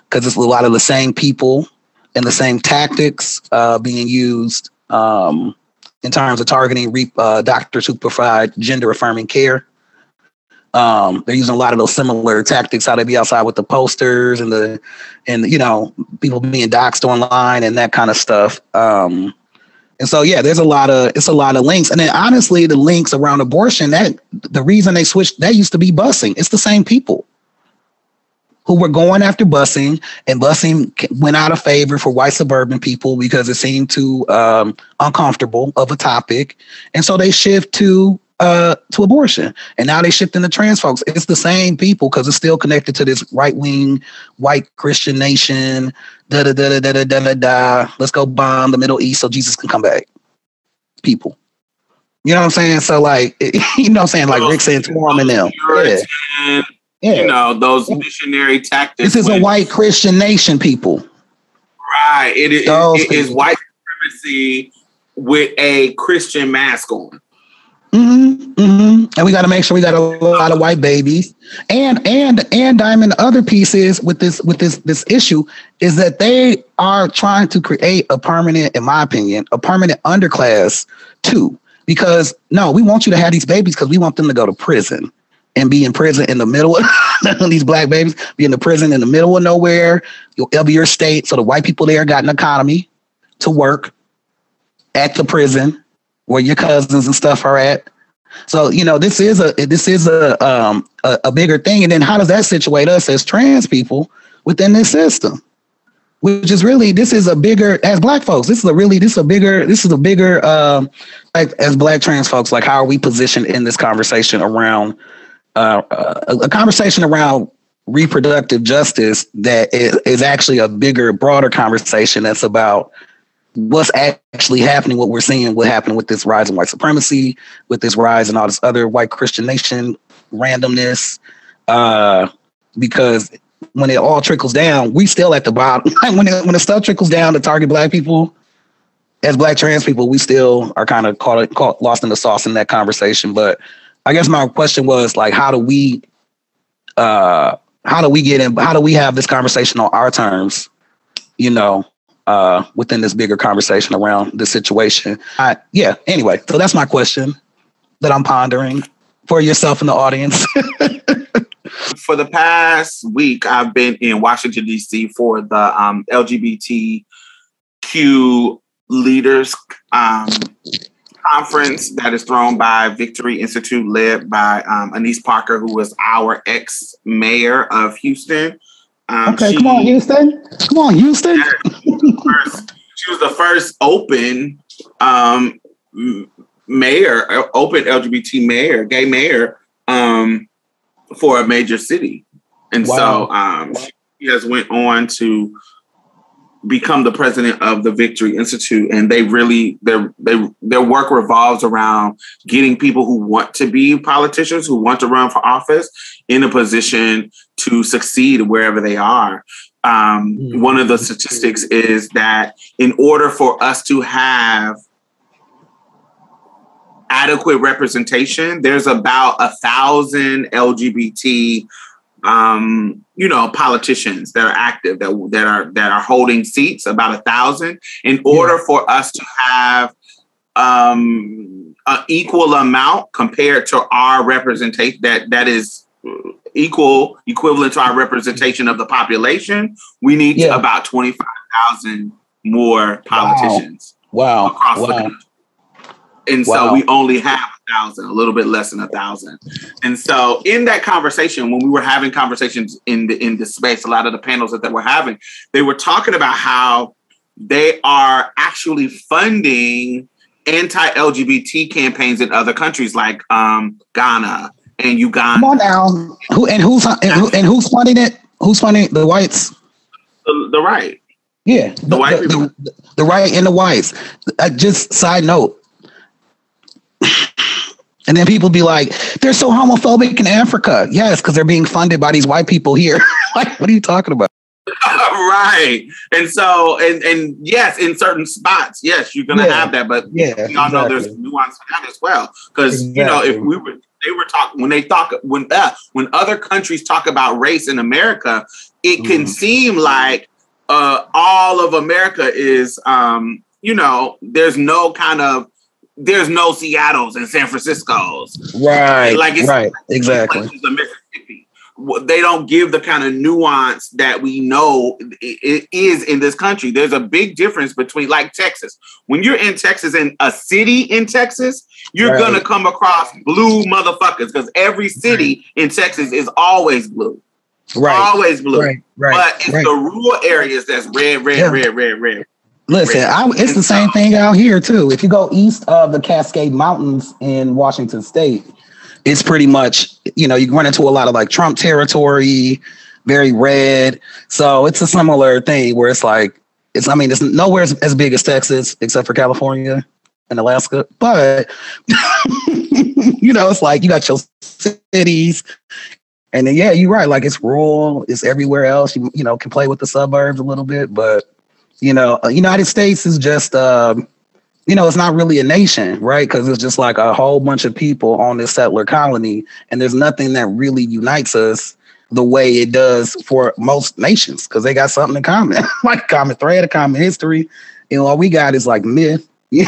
because it's a lot of the same people and the same tactics uh, being used um, in terms of targeting re- uh, doctors who provide gender affirming care. Um, they're using a lot of those similar tactics, how they be outside with the posters and the, and you know, people being doxxed online and that kind of stuff. Um, and so, yeah, there's a lot of it's a lot of links. And then honestly, the links around abortion that the reason they switched that used to be busing. It's the same people who were going after busing, and busing went out of favor for white suburban people because it seemed too um, uncomfortable of a topic, and so they shift to uh, to abortion, and now they shift into trans folks. It's the same people because it's still connected to this right wing white Christian nation. Da da da da da da da da. Let's go bomb the Middle East so Jesus can come back. People. You know what I'm saying? So like, *laughs* you know what I'm saying? Like Rick Santorum and them. Yeah. Yeah. You know, those missionary tactics. This is when, a white Christian nation, people. Right. It is, it is white supremacy with a Christian mask on. Mm-hmm, mm-hmm. And we got to make sure we got a lot of white babies. And and and Diamond. The other pieces with this with this this issue is that they are trying to create a permanent, in my opinion, a permanent underclass too. Because no, we want you to have these babies because we want them to go to prison and be in prison in the middle *laughs* of these black babies, be in the prison in the middle of nowhere. Be your state. So the white people there got an economy to work at the prison where your cousins and stuff are at. So you know this is a this is a um a, a bigger thing. And then how does that situate us as trans people within this system? Which is really this is a bigger as black folks. This is a really this is a bigger this is a bigger um like as black trans folks. Like how are we positioned in this conversation around uh, a, conversation around reproductive justice that is, actually a bigger, broader conversation that's about what's actually happening, what we're seeing, what happening with this rise in white supremacy, with this rise in all this other white Christian nation randomness. Uh, because when it all trickles down, we still at the bottom. *laughs* when it, when the stuff trickles down to target black people, as black trans people, we still are kind of caught, caught lost in the sauce in that conversation. But I guess my question was like, how do we, uh, how do we get in? How do we have this conversation on our terms? You know, uh, within this bigger conversation around the situation. I, yeah. Anyway, so that's my question that I'm pondering for yourself and the audience. *laughs* for the past week, I've been in Washington D.C. for the um, LGBTQ leaders um, conference that is thrown by Victory Institute, led by um, Annise Parker, who was our ex mayor of Houston. Um, okay, she, come on, Houston. Come on, Houston. she, was she was the first open um, mayor, uh, open LGBT mayor, gay mayor um, for a major city. And wow. so um, she has went on to become the president of the Victory Institute, and they really their they their work revolves around getting people who want to be politicians, who want to run for office, in a position to succeed wherever they are. Um, mm-hmm. One of the statistics is that in order for us to have adequate representation, there's about a thousand LGBT um, you know, politicians that are active that that are that are holding seats, about a thousand. In order yeah. for us to have um, an equal amount compared to our representation, that that is equal equivalent to our representation of the population, we need yeah. about twenty five thousand more politicians. Wow! wow. Across wow. the country. And wow. so we only have thousand, a little bit less than a thousand. And so in that conversation, when we were having conversations in the in the space, a lot of the panels that they were having, they were talking about how they are actually funding anti-LGBT campaigns in other countries like um, Ghana and Uganda. Come on now, who and who's and, who, and who's funding it? Who's funding the whites? The, the right. Yeah, the, the white the, the, the right and the whites. Uh, just side note. And then people be like, they're so homophobic in Africa. Yes, because they're being funded by these white people here. *laughs* like, what are you talking about? *laughs* right. And so, and and yes, in certain spots, yes, you're gonna Yeah. have that, but Yeah, we all know there's nuance to that as well. Because you know, if we were they were talking when they talk when uh, when other countries talk about race in America, it can Mhm. seem like uh, all of America is um, you know, there's no kind of there's no Seattle's and San Francisco's Right. Like it's- right. Exactly. places of Mississippi. They don't give the kind of nuance that we know it is in this country. There's a big difference between, like Texas. When you're in Texas, in a city in Texas, you're Right. gonna come across blue motherfuckers because every city in Texas is always blue, Right. always blue. Right. Right. But it's right. the rural areas that's red, red, Yeah. red, red, red. Listen, I, it's the same thing out here too. If you go east of the Cascade Mountains in Washington State, it's pretty much you know you run into a lot of like Trump territory, very red. So it's a similar thing where it's like it's. I mean, it's nowhere as, as big as Texas except for California and Alaska, but *laughs* you know it's like you got your cities. And then, yeah, you're right. Like it's rural. It's everywhere else. You you know can play with the suburbs a little bit, but you know, uh, United States is just, um, you know, it's not really a nation, right? Because it's just like a whole bunch of people on this settler colony, and there's nothing that really unites us the way it does for most nations because they got something in common, *laughs* like a common thread, a common history. You know, all we got is like myth. *laughs* you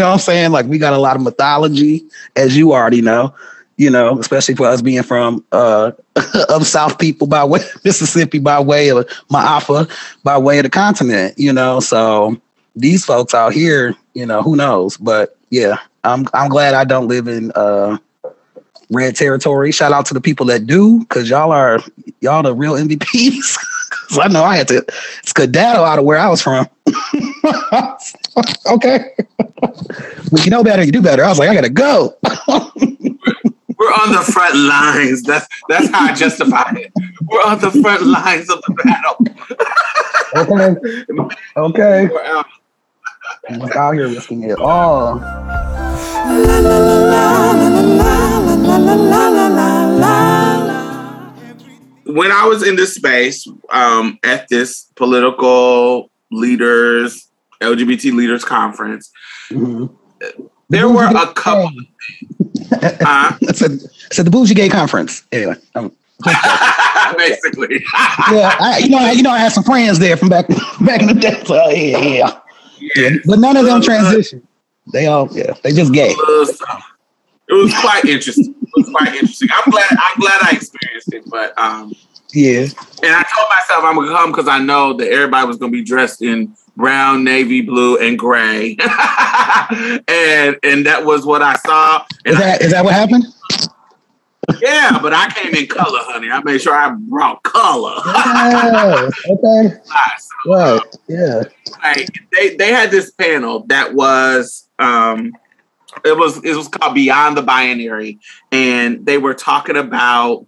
know what I'm saying? Like we got a lot of mythology, as you already know. You know, especially for us being from uh *laughs* of South people by way *laughs* Mississippi by way of Maafa by way of the continent, you know. So these folks out here, you know, who knows? But yeah, I'm I'm glad I don't live in uh red territory. Shout out to the people that do, because y'all are y'all the real MVPs. *laughs* I know I had to skedaddle out of where I was from. okay. when you know better, you do better. I was like, I gotta go. We're on the front lines. That's that's how I justify it. We're on the front lines of the battle. okay. Okay. We're out. I'm out here risking it all. when I was in this space um, at this political leaders, LGBT leaders conference, Mhm. There were a couple. Hey. Uh, I said, I said the bougie gay conference. Anyway, *laughs* basically, *laughs* yeah, I, you know, I, you know, I had some friends there from back *laughs* back in the day. So yeah, yeah, yeah. But none of them transitioned. They all, yeah, they just gay. It was, it was quite interesting. It was quite interesting. I'm glad. I'm glad I experienced it, but um, Yeah, and I told myself I'm gonna come because I know that everybody was gonna be dressed in brown, navy blue, and gray, *laughs* and and that was what I saw. And is that is that what happened? Yeah, but I came in color, honey. I made sure I brought color. Yeah, okay, *laughs* So, right, yeah. like, they they had this panel that was um it was it was called Beyond the Binary, and they were talking about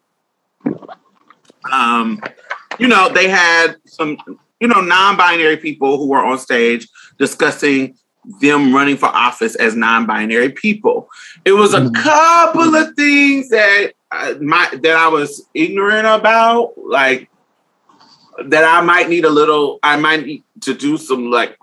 um you know they had some you know non-binary people who were on stage discussing them running for office as non-binary people. It was a Mhm. couple of things that uh, my that I was ignorant about, like that I might need a little. I might need to do some like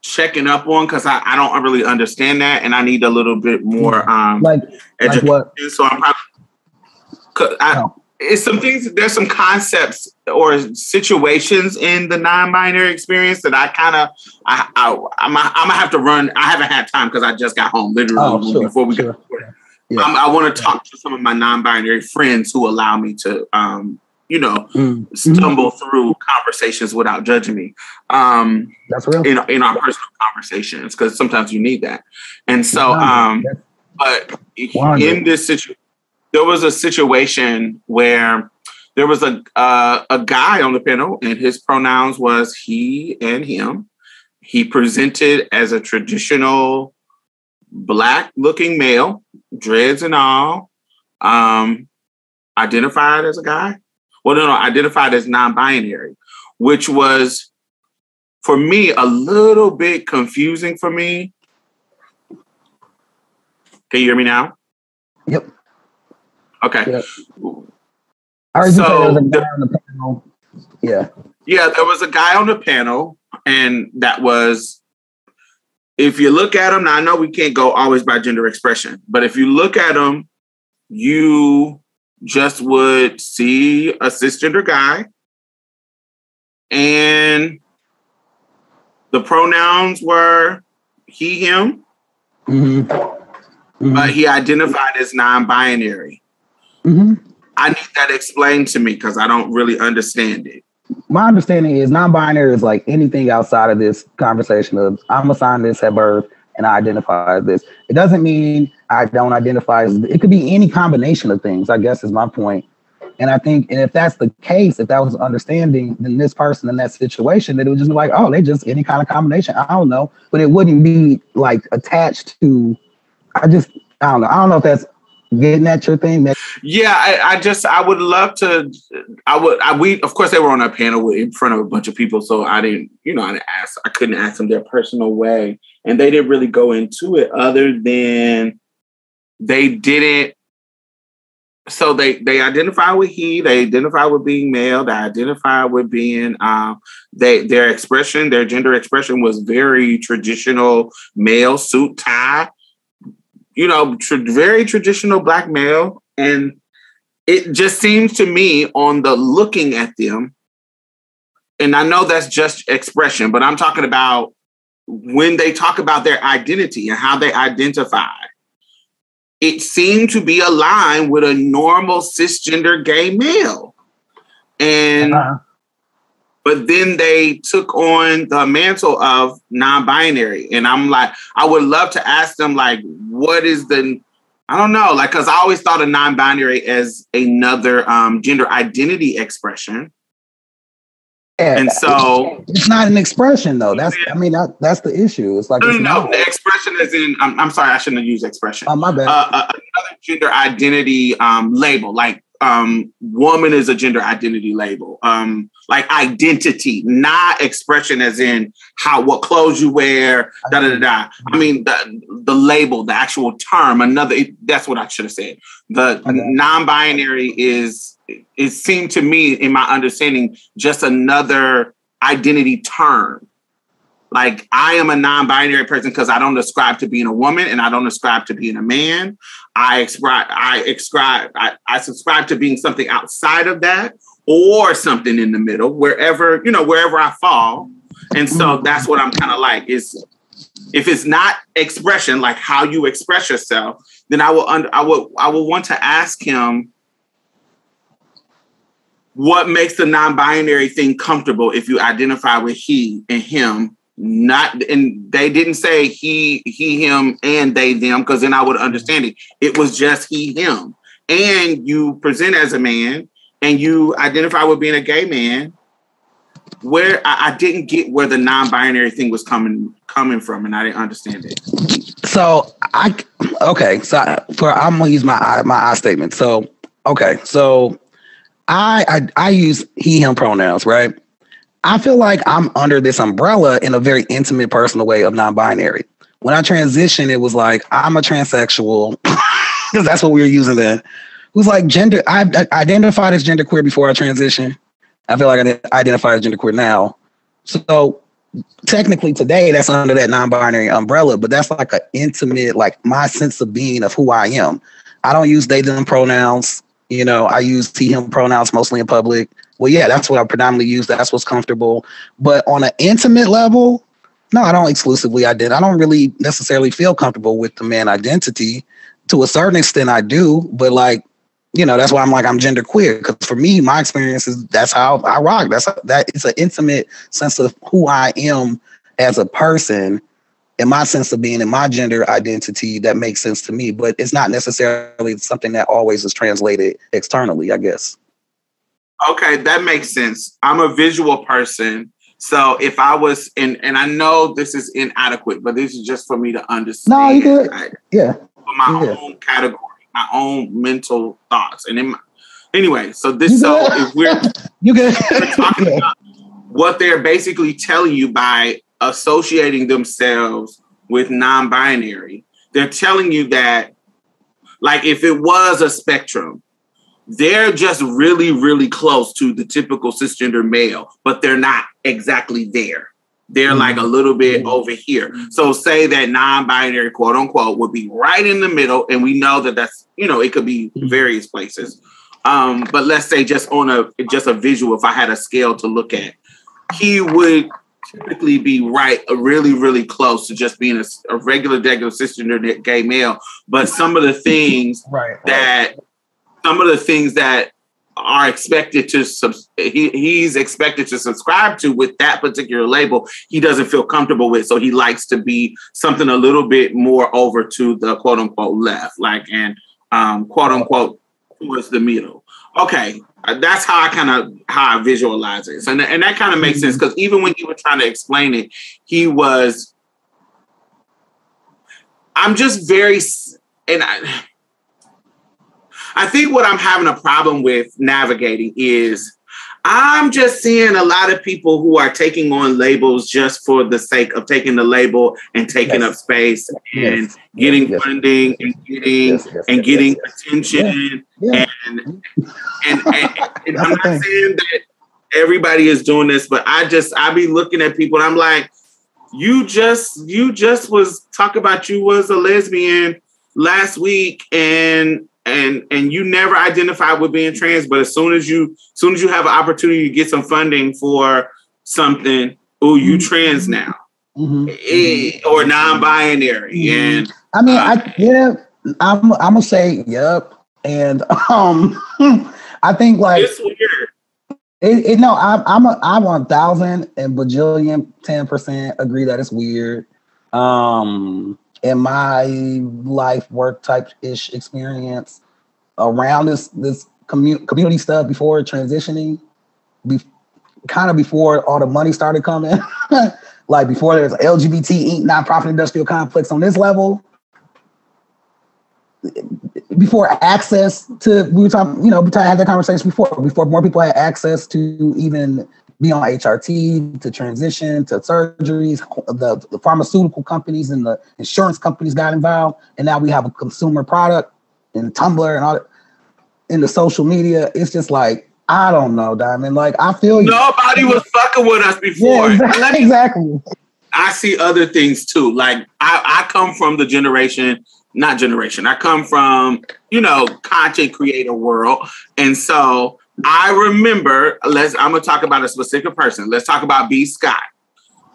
checking up on because I, I don't really understand that, and I need a little bit more um Like, like education. what? So I'm probably. I. it's some things. There's some concepts or situations in the non-binary experience that I kind of I, I I'm I'm gonna have to run. I haven't had time because I just got home literally Oh, sure, before we sure. got. Yeah. Um, I want to talk to some of my non-binary friends who allow me to um you know Mm, stumble through conversations without judging me. Um, that's real. in in our personal conversations because sometimes you need that. And so, um, but Wonder. in this situation, there was a situation where there was a uh, a guy on the panel, and his pronouns was he and him. He presented as a traditional black-looking male, dreads and all, um, identified as a guy. Well, no, no, identified as non-binary, which was for me, a little bit confusing for me. Can you hear me now? Yep. Okay. Yep. I heard you say So, was a the- on the panel. Yeah. Yeah, there was a guy on the panel, and that was, if you look at him, now I know we can't go always by gender expression, but if you look at him, you just would see a cisgender guy, and the pronouns were he, him, hmm but he identified as non binary. Hmm I need that explained to me because I don't really understand it. My understanding is non-binary is like anything outside of this conversation of I'm assigned this at birth and I identify as this. It doesn't mean I don't identify as it could be any combination of things, I guess is my point. And I think and if that's the case, if that was understanding, then this person in that situation, that it would just be like, oh, they just any kind of combination. I don't know. But it wouldn't be like attached to I just I don't know. I don't know if that's getting at your thing. That Yeah, I, I just I would love to. I would. I, we of course they were on a panel in front of a bunch of people, so I didn't. You know, I didn't ask. I couldn't ask them their personal way, and they didn't really go into it other than they didn't. So they they identify with he. They identify with being male. They identify with being. Um, they their expression, their gender expression was very traditional male suit tie you know, very traditional black male. And it just seems to me on the looking at them, and I know that's just expression, but I'm talking about when they talk about their identity and how they identify. It seemed to be aligned with a normal cisgender gay male. And uh, but then they took on the mantle of non-binary and i'm like i would love to ask them like what is the i don't know like because i always thought of non-binary as another um, gender identity expression yeah, and so it's not an expression though. That's I mean that, that's the issue. It's like no no it's no not. the expression is in i'm, I'm sorry i shouldn't have used expression Oh my bad. uh, uh, another gender identity um, label, like um, woman is a gender identity label, um, like identity, not expression as in how what clothes you wear, da da da da. I mean the the label, the actual term. Another that's what I should have said. The Okay. non-binary is it seemed to me, in my understanding, just another identity term. Like I am a non-binary person because I don't ascribe to being a woman and I don't ascribe to being a man. I ascribe, I ascribe, I, I subscribe to being something outside of that or something in the middle, wherever, you know, wherever I fall. And so mm. that's what I'm kind of like is if it's not expression, like how you express yourself, then I will under, I will I will want to ask him what makes the non-binary thing comfortable if you identify with he and him not and they didn't say he he him and they them because then i would understand it it was just he him and you present as a man and you identify with being a gay man where I, I didn't get where the non-binary thing was coming coming from and i didn't understand it So I okay. So I- for I'm gonna use my I- my I statement. So okay. So I I, I use he him pronouns, right? I feel like I'm under this umbrella in a very intimate, personal way of non-binary. When I transitioned, it was like I'm a transsexual *laughs* because that's what we were using then. Was like gender. I, I identified as genderqueer before I transitioned. I feel like I identify as genderqueer now. So technically today that's under that non-binary umbrella, but that's like an intimate, like my sense of being of who I am. I don't use they them pronouns. You know, I use he him pronouns mostly in public. Well, yeah, that's what I predominantly use. That's what's comfortable. But on an intimate level, no, I don't exclusively identify. I don't really necessarily feel comfortable with the man identity. To a certain extent, I do, but like, you know, that's why I'm like I'm gender queer because for me, my experience is that's how I rock. That's that it's an intimate sense of who I am as a person and my sense of being in my gender identity that makes sense to me, but it's not necessarily something that always is translated externally, I guess. Okay, that makes sense. I'm a visual person. So if I was and and I know this is inadequate, but this is just for me to understand. No, you good. right? Yeah. For my Yeah. own category, my own mental thoughts. And in my, anyway, so this You so good. if we're *laughs* You good? we're talking *laughs* Yeah. about what they're basically telling you by associating themselves with non-binary, they're telling you that, like, if it was a spectrum, they're just really, really close to the typical cisgender male, but they're not exactly there. They're like a little bit over here. So say that non-binary, quote unquote, would be right in the middle, and we know that that's you know it could be various places. Um, but let's say just on a just a visual, if I had a scale to look at, he would typically be right, uh, really, really close to just being a, a regular, regular cisgender gay male. But some of the things Right. that some of the things that are expected to he, he's expected to subscribe to with that particular label he doesn't feel comfortable with. So he likes to be something a little bit more over to the quote unquote left like and um quote unquote towards the middle. Okay uh, that's how i kind of how i visualize it. And, and that kind of makes sense because even when you were trying to explain it he was i'm just very and i I think what I'm having a problem with navigating is I'm just seeing a lot of people who are taking on labels just for the sake of taking the label and taking Yes. up space and Yes. getting Yes. funding and getting and getting attention Yeah. and and, and, and I'm not saying that everybody is doing this, but I just I be looking at people and I'm like, you just you just was talk about you was a lesbian last week and and and you never identified with being trans, but as soon as you as soon as you have an opportunity to get some funding for something, oh, you Mm-hmm. trans now. Mhm. Eh, or non-binary Mhm. and I mean, I yeah, I'm I'm gonna say yep, and *laughs* um, I think like it's weird. it, it no, I'm I'm a I one thousand and bajillion ten percent agree that it's weird. Um, in my life work type ish experience around this this commu- community stuff before transitioning, be, kind of before all the money started coming, *laughs* like before there's LGBT nonprofit industrial complex on this level. Before access to, we were talking, you know, we had that conversation before. Before more people had access to even be on HRT, to transition, to surgeries, the, the pharmaceutical companies and the insurance companies got involved, and now we have a consumer product and Tumblr and all that. In the social media, it's just like I don't know, Diamond. Like I feel you. Nobody was fucking with us before. Yeah, Let me exactly. I see other things too. Like I, I come from the generation, not generation. I come from, you know, content creator world. And so I remember, let's I'm gonna talk about a specific person. Let's talk about B. Scott.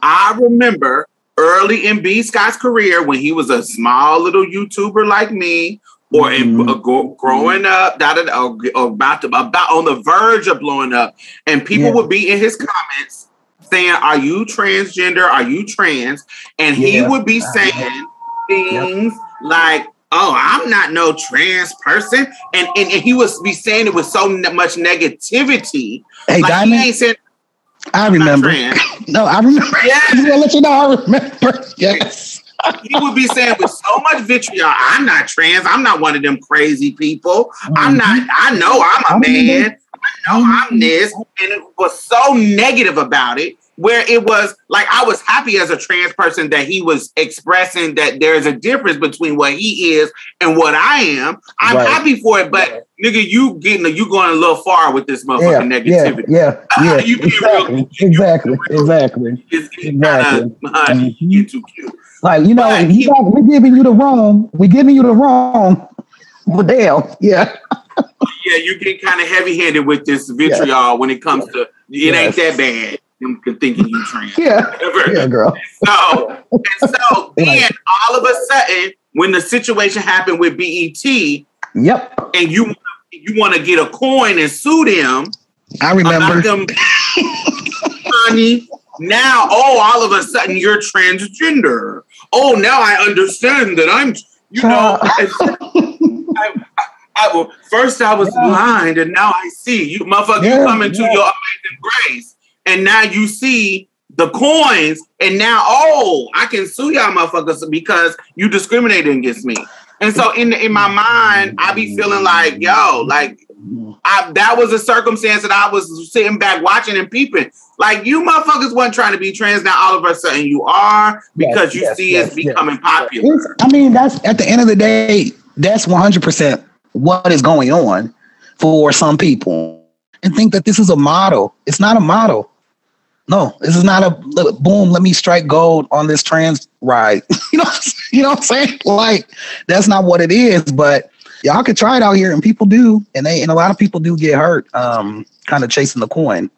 I remember early in B. Scott's career when he was a small little YouTuber like me, or in, Mhm. uh, go, growing up, da, da, da, or, or about to about on the verge of blowing up, and people Yeah. would be in his comments saying, "Are you transgender? Are you trans?" And he Yeah. would be Uh, saying things like, "Oh, I'm not no trans person," and and, and he would be saying it with so much negativity. Hey, like he ain't saying I remember. *laughs* No, I remember. Yeah. I want to let you know I remember. Yes. he would be saying with so much vitriol, I'm not trans. I'm not one of them crazy people. I'm mm-hmm. not, I know I'm a man. I know I'm this. And it was so negative about it, where it was like I was happy as a trans person that he was expressing that there's a difference between what he is and what I am. I'm Right. happy for it, but nigga, you getting you going a little far with this motherfucking yeah, negativity. yeah, *laughs* yeah. You being real- exactly, exactly, exactly. It's, it's Exactly. kinda, uh, Mhm. you too cute. Like you know, But you he- got, we giving you the wrong. We're giving you the wrong. But damn, yeah, yeah, you get kind of heavy handed with this vitriol when it comes to it ain't that bad. Them thinking you trans. *laughs* yeah, Whatever. yeah, girl. So and so *laughs* then all of a sudden, when the situation happened with BET, Yep, and you you want to get a coin and sue them I remember. them, *laughs* honey. Now, oh, all of a sudden you're transgender. Oh, now I understand that I'm, you know. I, I, well, first I was Yeah. blind and now I see. You motherfucker, Yeah, you come into yeah. your amazing grace. And now you see the coins, and now oh, I can sue y'all motherfuckers because you discriminated against me. And so in in my mind, I be feeling like, yo, like I, that was a circumstance that I was sitting back watching and peeping. Like you motherfuckers wasn't trying to be trans. Now all of a sudden you are because Yes, you yes, see yes, it's becoming popular. It's- I mean, that's at the end of the day, that's 100% what is going on for some people and think that this is a model. It's not a model. No, this is not a boom, let me strike gold on this trans ride. *laughs* you know, you know what I'm saying? Like that's not what it is, but y'all could try it out here and people do and they and a lot of people do get hurt um kind of chasing the coin,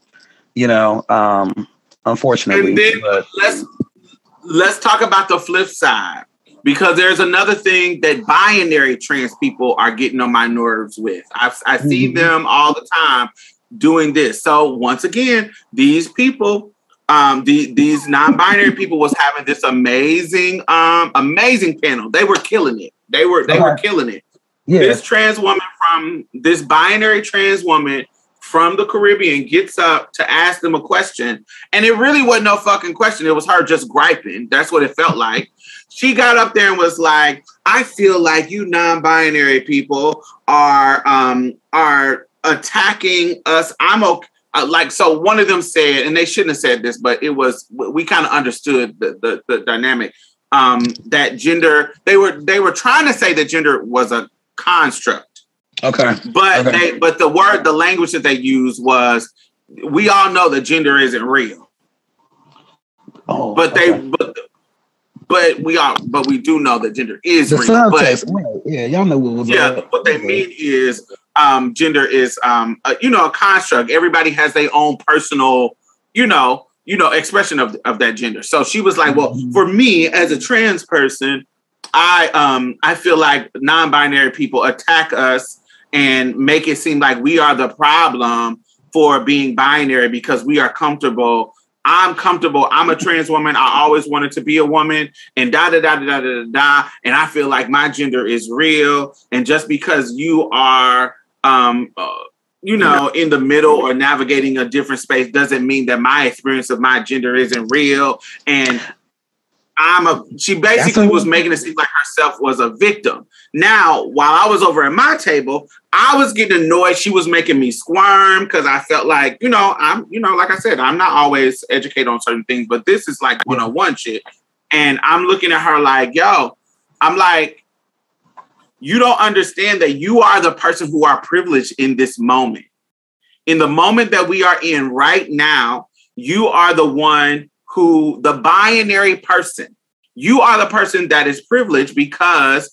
you know, um unfortunately. And then but- let's let's talk about the flip side because there's another thing that binary trans people are getting on my nerves with. I, I see Mhm. them all the time doing this. So once again, these people, um, the, these non-binary people was having this amazing, um, amazing panel. They were killing it. They were they were killing it yeah. this trans woman from this binary trans woman from the Caribbean gets up to ask them a question, and it really wasn't no fucking question. It was her just griping. That's what it felt like. She got up there and was like, "I feel like you non-binary people are um are attacking us. I'm okay." Uh, like so, one of them said, and they shouldn't have said this, but it was we kind of understood the, the the dynamic. Um, that gender they were they were trying to say that gender was a construct Okay. but Okay. they but the word the language that they used was we all know that gender isn't real Oh, but they okay. but but we are but we do know that gender is the real but right? Yeah, y'all know what was yeah up. what they mean is um gender is um a, you know a construct everybody has their own personal you know you know expression of of that gender so she was like well Mhm. for me as a trans person i um i feel like non-binary people attack us and make it seem like we are the problem for being binary because we are comfortable I'm comfortable. I'm a trans woman. I always wanted to be a woman, and da da da da da da da. And I feel like my gender is real. And just because you are, um, uh, you know, in the middle or navigating a different space doesn't mean that my experience of my gender isn't real. And I'm a. She basically was making it seem like herself was a victim. Now, while I was over at my table, I was getting annoyed. She was making me squirm because I felt like, you know, I'm, you know, like I said, I'm not always educated on certain things, but this is like one on one shit. And I'm looking at her like, yo, I'm like, you don't understand that you are the person who are privileged in this moment. In the moment that we are in right now, you are the one who, the binary person, you are the person that is privileged because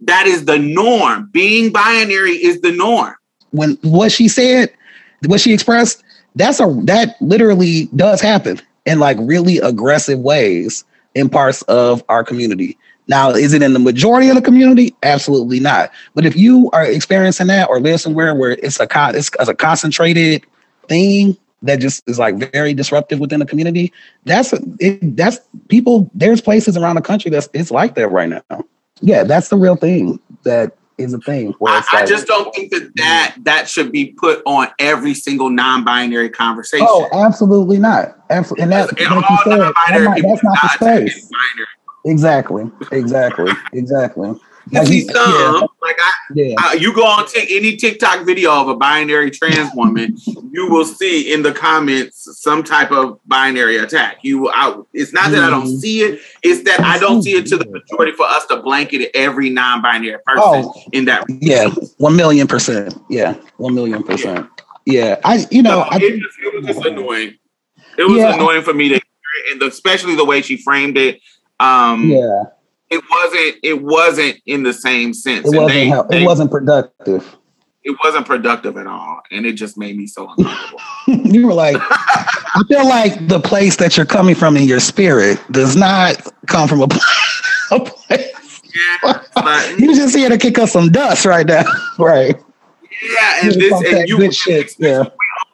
that is the norm. Being binary is the norm. when what she said, what she expressed, that's a that literally does happen in like really aggressive ways in parts of our community. Now, is it in the majority of the community? Absolutely not. But if you are experiencing that or live somewhere where it's a con- it's, it's a concentrated thing that just is like very disruptive within the community, that's it, that's people. There's places around the country that's it's like that right now. Yeah, that's the real thing. That is a thing. I, it's I like- just don't think that, that that should be put on every single non-binary conversation. Oh, absolutely not. Absolutely, and that, Because like all you said, non-binary that's not, that's not the space. Exactly, exactly, exactly. You Like, see some, like I, yeah, Uh, you go on take any TikTok video of a binary trans woman, you will see in the comments some type of binary attack. You, I, it's not that I don't Mhm. see it; it's that I don't see it to the majority for us to blanket every non-binary person Oh. in that. yeah, one million percent. Yeah, one million percent. Yeah, I, you know, So I, it, just, it was just annoying. It was Yeah. annoying for me to hear it, and especially the way she framed it. Um, yeah, It wasn't. It wasn't in the same sense. it wasn't, they- it wasn't productive. It wasn't productive at all, and it just made me so uncomfortable. *laughs* you were like, *laughs* I feel like the place that you're coming from in your spirit does not come from a, *laughs* a place. yeah, but You just here to kick up some dust right now, right? yeah, and You this and you shit. Yeah.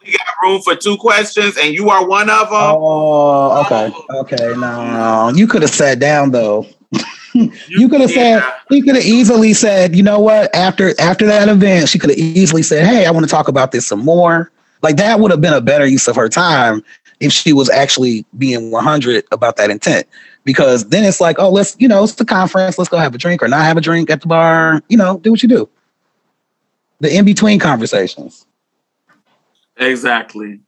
We got room for two questions, and you are one of them. Oh, okay, oh. okay. No, you could have sat down though. *laughs* you could have said Yeah. he could have easily said, you know what? After after that event, she could have easily said, "Hey, I want to talk about this some more." Like that would have been a better use of her time if she was actually being 100 about that intent. Because then it's like, oh, let's you know, it's the conference. Let's go have a drink or not have a drink at the bar. You know, do what you do. the in between conversations. Exactly.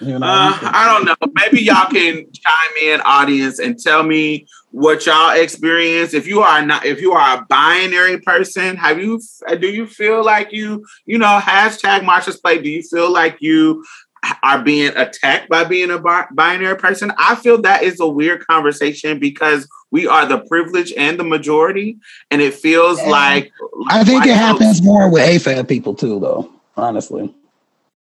You know, Uh, I don't know. Maybe y'all can chime in, audience, and tell me what y'all experience. If you are not, if you are a binary person, have you? Do you feel like you, you know, hashtag Marsha's Plate? Do you feel like you are being attacked by being a bi- binary person? I feel that is a weird conversation because we are the privilege and the majority, and it feels Yeah. like I think it happens more with AFAB people too, though. Honestly,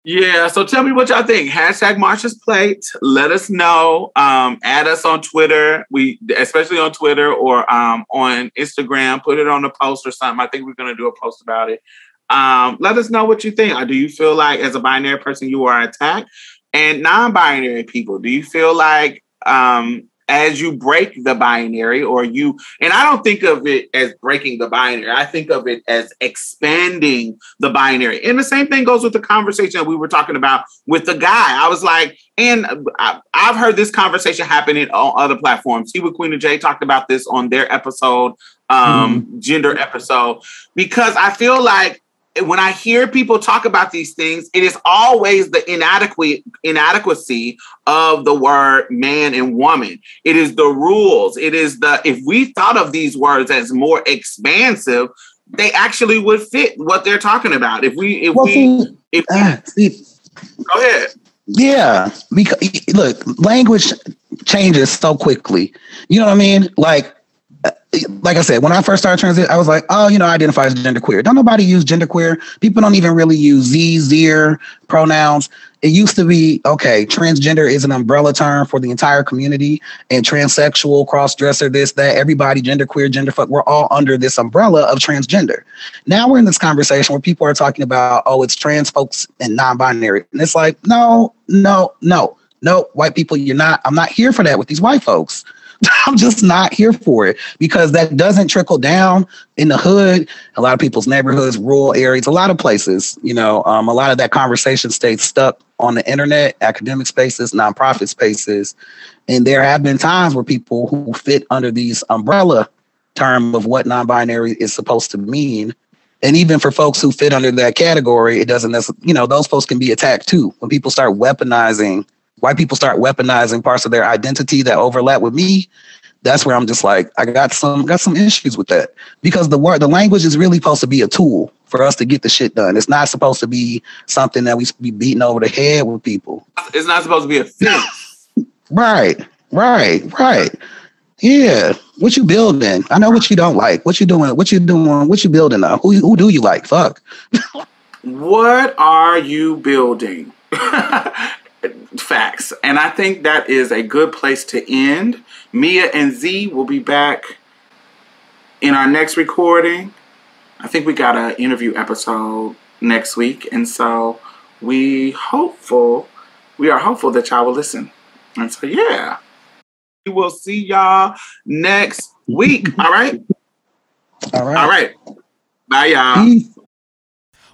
Yeah, so tell me what y'all think. Hashtag Marsha's Plate. Let us know. Um, add us on Twitter. We especially on Twitter or um, on Instagram. Put it on a post or something. I think we're gonna do a post about it. Um, let us know what you think. Or do you feel like as a binary person you are attacked? And non-binary people, do you feel like um as you break the binary or you and I don't think of it as breaking the binary. I think of it as expanding the binary. And the same thing goes with the conversation that we were talking about with the guy. I was like, and I, I've heard this conversation happening on other platforms. He with Queen and Jay talked about this on their episode, um, gender episode, because I feel like when I hear people talk about these things, it is always the inadequate inadequacy of the word man and woman. It is the rules. It is the if we thought of these words as more expansive, they actually would fit what they're talking about. If we if well, we if see, go ahead. yeah, because look, language changes so quickly. You know what I mean? Like, uh, like I said, when I first started transit, I was like, oh, you know, I identify as genderqueer. Don't nobody use genderqueer. People don't even really use ze, zir pronouns. It used to be okay. Transgender is an umbrella term for the entire community, and transsexual, cross-dresser, this, that, everybody, genderqueer, genderfuck, we're all under this umbrella of transgender. Now we're in this conversation where people are talking about, oh, it's trans folks and non-binary, and it's like, no, no, no, no, white people, you're not. I'm not here for that with these white folks. *laughs* I'm just not here for it because that doesn't trickle down in the hood, a lot of people's neighborhoods, rural areas, a lot of places. You know, um, a lot of that conversation stays stuck on the internet, academic spaces, nonprofit spaces, and there have been times where people who fit under these umbrella term of what non-binary is supposed to mean. And even for folks who fit under that category, it doesn't necessarily, you know, those folks can be attacked too. When people start weaponizing white people start weaponizing parts of their identity that overlap with me, that's where I'm just like, I got some got some issues with that because the word the language is really supposed to be a tool for us to get the shit done. It's not supposed to be something that we be beating over the head with people. It's not supposed to be a fence. Right, right, right. Yeah, what you building? I know what you don't like. What you doing? What you doing? What you building now? Who who do you like? Fuck. *laughs* what are you building? *laughs* Facts. And I think that is a good place to end. Mia and Z will be back in our next recording. I think we got an interview episode next week. And so we hopeful, we are hopeful that y'all will listen. And so yeah. We will see y'all next week. All right. All right. All right. Bye y'all. Peace.